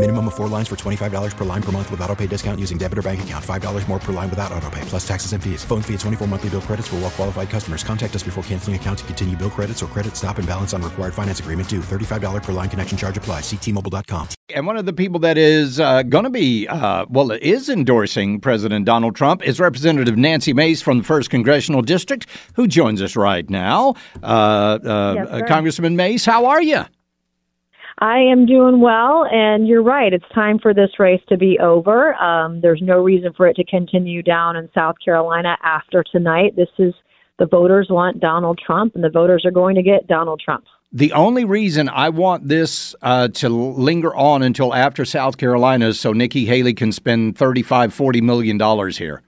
Minimum of four lines for $25 per line per month with auto pay discount using debit or bank account. $5 more per line without auto pay, plus taxes and fees. Phone fee at 24 monthly bill credits for well qualified customers. Contact us before canceling account to continue bill credits or credit stop and balance on required finance agreement due. $35 per line connection charge applies. Ctmobile.com. And one of the people that is uh, going to be, uh, well, is endorsing President Donald Trump is Representative Nancy Mace from the 1st Congressional District, who joins us right now. Uh, uh Yes, sir. Congressman Mace, how are you? I am doing well, and you're right. It's time for this race to be over. Um, there's no reason for it to continue down in South Carolina after tonight. This is the voters want Donald Trump, and the voters are going to get Donald Trump. The only reason I want this uh, to linger on until after South Carolina is so Nikki Haley can spend 35, 40 million dollars here.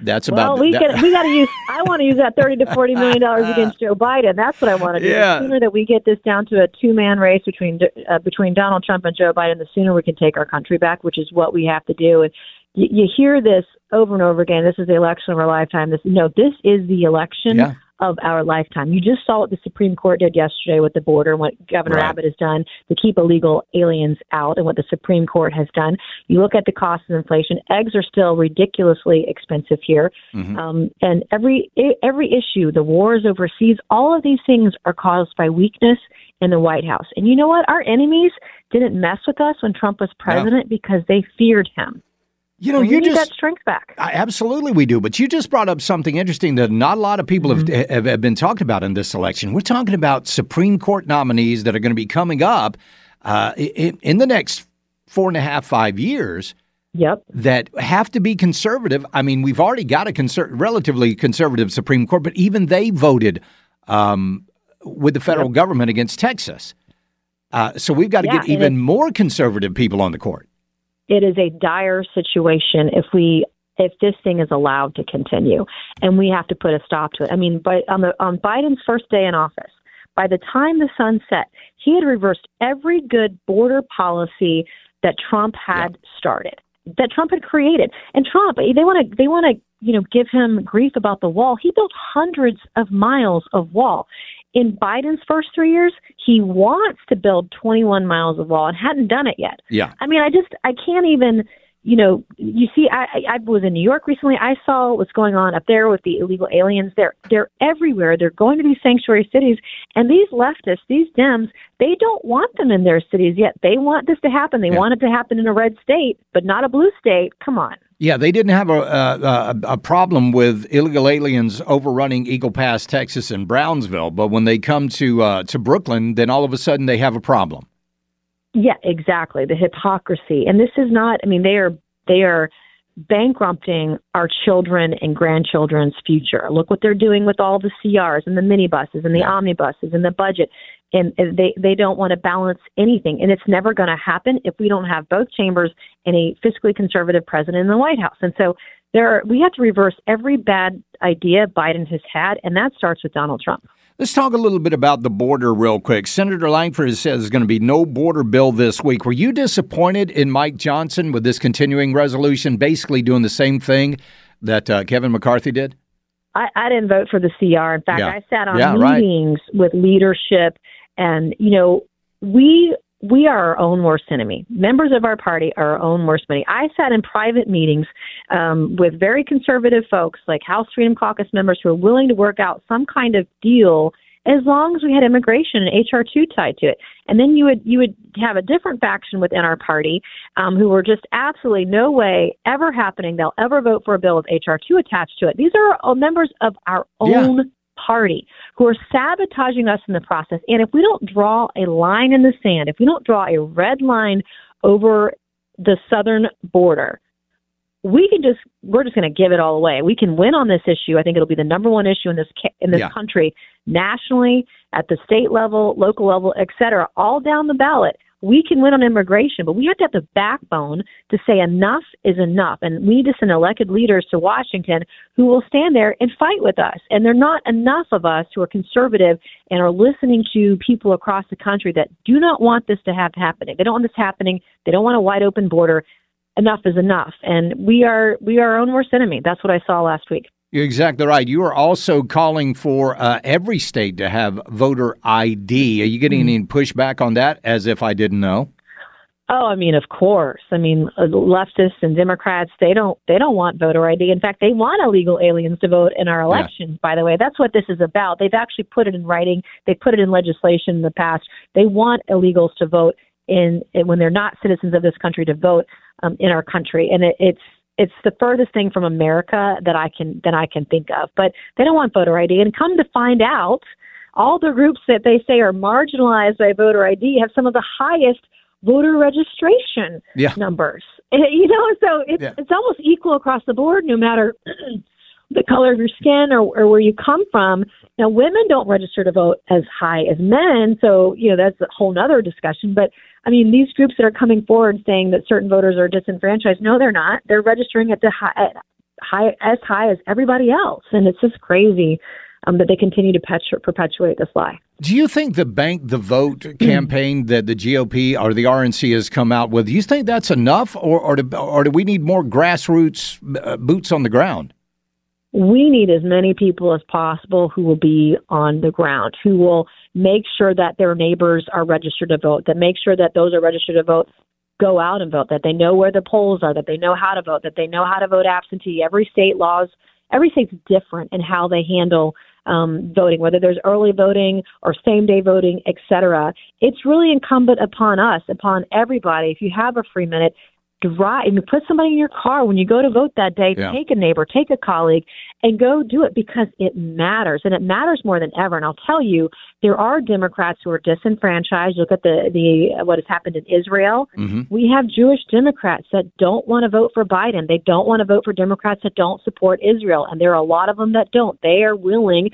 That's Well, about we that- can, we got to use. I want to use that thirty to forty million dollars against Joe Biden. That's what I want to do. Yeah. The sooner that we get this down to a two-man race between uh, between Donald Trump and Joe Biden, the sooner we can take our country back, which is what we have to do. And you, you hear this over and over again. This is the election of our lifetime. This no, this is the election Yeah. Of our lifetime. You just saw what the Supreme Court did yesterday with the border and what Governor Right. Abbott has done to keep illegal aliens out and what the Supreme Court has done. You look at the cost of inflation. Eggs are still ridiculously expensive here. Mhm. Um, and every every issue, the wars overseas, all of these things are caused by weakness in the White House. And you know what? Our enemies didn't mess with us when Trump was president because they feared him. You know, you we need just that strength back. I- Absolutely, we do. But you just brought up something interesting that not a lot of people Mm-hmm. have, have, have been talking about in this election. We're talking about Supreme Court nominees that are going to be coming up uh, in, in the next four and a half, five years Yep. that have to be conservative. I mean, we've already got a conser- relatively conservative Supreme Court, but even they voted um, with the federal government against Texas. Uh, so we've got to Yeah, get even more conservative people on the court. It is a dire situation if we if this thing is allowed to continue. And we have to put a stop to it. I mean but on the on biden's first day in office by the time the sun set he had reversed every good border policy that trump had started that trump had created. And trump they want to they want to you know give him grief about the wall. He built hundreds of miles of wall in Biden's first three years, he wants to build 21 miles of wall and hadn't done it yet. Yeah. I mean, I just I can't even. You know, you see, I, I was in New York recently. I saw what's going on up there with the illegal aliens. They're they're everywhere. They're going to these sanctuary cities, and these leftists, these Dems, they don't want them in their cities yet. They want this to happen. They Yeah. want it to happen in a red state, but not a blue state. Come on. Yeah, they didn't have a, a, a, a problem with illegal aliens overrunning Eagle Pass, Texas, and Brownsville, but when they come to uh, to Brooklyn, then all of a sudden they have a problem. Yeah, exactly. The hypocrisy. And this is not I mean they are they are bankrupting our children and grandchildren's future. Look what they're doing with all the CRs and the minibuses and the omnibuses and the budget. And and they they don't want to balance anything and it's never going to happen if we don't have both chambers and a fiscally conservative president in the White House. And so there are, we have to reverse every bad idea Biden has had and that starts with Donald Trump. Let's talk a little bit about the border real quick. Senator Lankford has said there's going to be no border bill this week. Were you disappointed in Mike Johnson with this continuing resolution, basically doing the same thing that uh, Kevin McCarthy did? I, I didn't vote for the CR. In fact, Yeah. I sat on Yeah, right. meetings with leadership, and you know, we we are our own worst enemy. Members of our party are our own worst enemy. I sat in private meetings um, with very conservative folks, like House Freedom Caucus members, who are willing to work out some kind of deal as long as we had immigration and HR two tied to it. And then you would you would have a different faction within our party um, who were just absolutely no way ever happening. They'll ever vote for a bill with HR two attached to it. These are all members of our Yeah. Party who are sabotaging us in the process. And if we don't draw a line in the sand, if we don't draw a red line over the southern border, we can just we're just going to give it all away. We can win on this issue. I think it'll be the number one issue in this in this Yeah. country, nationally, at the state level, local level, et cetera, all down the ballot. We can win on immigration, but we have to have the backbone to say enough is enough. And we need to send elected leaders to Washington who will stand there and fight with us. And there are not enough of us who are conservative and are listening to people across the country that do not want this to have happening. They don't want this happening. They don't want a wide open border enough is enough and we are we are our own worst enemy that's what i saw last week You're exactly right. You are also calling for uh, every state to have voter ID. Are you getting any pushback on that? As if I didn't know. oh i mean of course i mean uh, leftists and democrats they don't they don't want voter id in fact they want illegal aliens to vote in our elections by the way that's what this is about they've actually put it in writing they put it in legislation in the past they want illegals to vote in, in when they're not citizens of this country to vote um, in our country and it, it's it's the furthest thing from America that I can that I can think of. But they don't want voter ID. And come to find out, all the groups that they say are marginalized by voter ID have some of the highest voter registration Yeah. numbers. You know, so it's Yeah. it's almost equal across the board, no matter the color of your skin or, or where you come from. Now, women don't register to vote as high as men, so you know that's a whole nother discussion. But I mean, these groups that are coming forward saying that certain voters are disenfranchised, no, they're not. They're registering at the high, at high as high as everybody else, and it's just crazy um, that they continue to perpetu- perpetuate this lie. Do you think the bank the vote campaign that the GOP or the RNC has come out with, do you think that's enough, or or do, or do we need more grassroots uh, boots on the ground? We need as many people as possible who will be on the ground, who will make sure that their neighbors are registered to vote, that make sure that those are registered to vote go out and vote, that they know where the polls are, that they know how to vote, that they know how to vote absentee. Every state laws, every state's different in how they handle um, voting, whether there's early voting or same day voting, et cetera. It's really incumbent upon us, upon everybody. If you have a free minute, drive and put somebody in your car when you go to vote that day. Yeah. Take a neighbor, take a colleague, and go do it because it matters, and it matters more than ever. And I'll tell you, there are Democrats who are disenfranchised. Look at the the what has happened in Israel. Mm-hmm. We have Jewish Democrats that don't want to vote for Biden. They don't want to vote for Democrats that don't support Israel, and there are a lot of them that don't. They are willing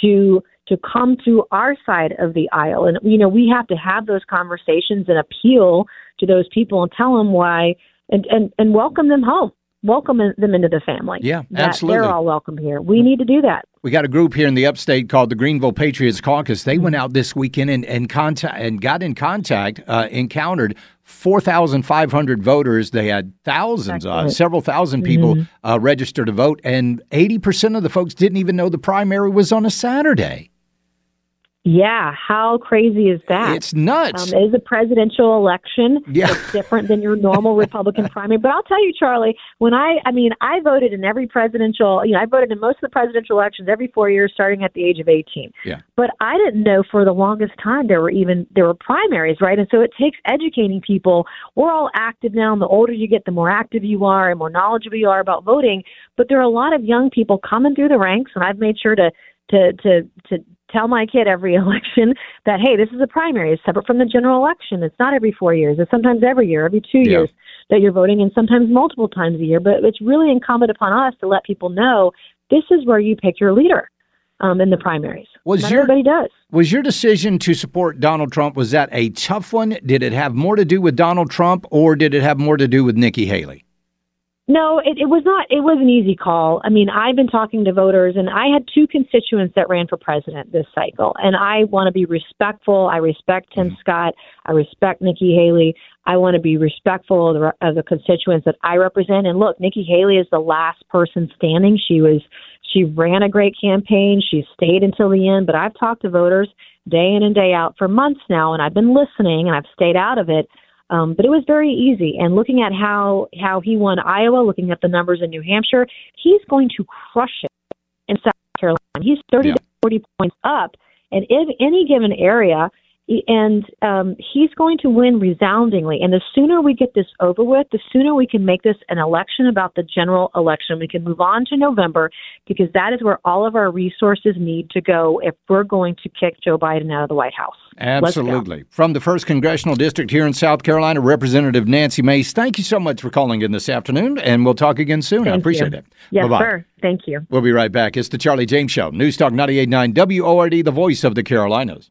to to come to our side of the aisle, and you know we have to have those conversations and appeal to those people and tell them why and and and welcome them home. Welcome them into the family. Yeah, That absolutely. They're all welcome here. We need to do that. We got a group here in the upstate called the Greenville Patriots Caucus. They went out this weekend and, and contact and got in contact, uh, encountered four thousand five hundred voters. They had thousands, uh, several 1000 people uh, register to vote, and eighty percent of the folks didn't even know the primary was on a Saturday. Yeah, how crazy is that? It's nuts. Um, it is a presidential election. Yeah. It's different than your normal Republican primary. But I'll tell you, Charlie, when I, I mean, I voted in every presidential, you know, I voted in most of the presidential elections every four years starting at the age of 18. Yeah. But I didn't know for the longest time there were even, there were primaries, right? And so it takes educating people. We're all active now, and the older you get, the more active you are and more knowledgeable you are about voting. But there are a lot of young people coming through the ranks, and I've made sure to, to, to, to tell my kid every election that hey, this is a primary. It's separate from the general election. It's not every four years. It's sometimes every year, every two Yeah. years that you're voting, and sometimes multiple times a year. But it's really incumbent upon us to let people know this is where you pick your leader um, in the primaries. Was Not your- everybody does. Was your decision to support Donald Trump was that a tough one? Did it have more to do with Donald Trump, or did it have more to do with Nikki Haley? No, it, it was not. It was an easy call. I mean, I've been talking to voters, and I had two constituents that ran for president this cycle, and I want to be respectful. I respect Tim mm-hmm. Scott. I respect Nikki Haley. I want to be respectful of the, of the constituents that I represent. And look, Nikki Haley is the last person standing. She was she ran a great campaign. She stayed until the end. But I've talked to voters day in and day out for months now, and I've been listening, and I've stayed out of it. Um, but it was very easy. And looking at how how he won Iowa, looking at the numbers in New Hampshire, he's going to crush it in South Carolina. He's 30 Yeah. to 40 points up. And if any given area, and um, he's going to win resoundingly. And the sooner we get this over with, the sooner we can make this an election about the general election. We can move on to November because that is where all of our resources need to go if we're going to kick Joe Biden out of the White House. Absolutely. From the 1st Congressional District here in South Carolina, Representative Nancy Mace, thank you so much for calling in this afternoon, and we'll talk again soon. Thank I appreciate you. it. Yes, Bye-bye. sir. Thank you. We'll be right back. It's the Charlie James Show, News Talk 98.9 WORD, the voice of the Carolinas.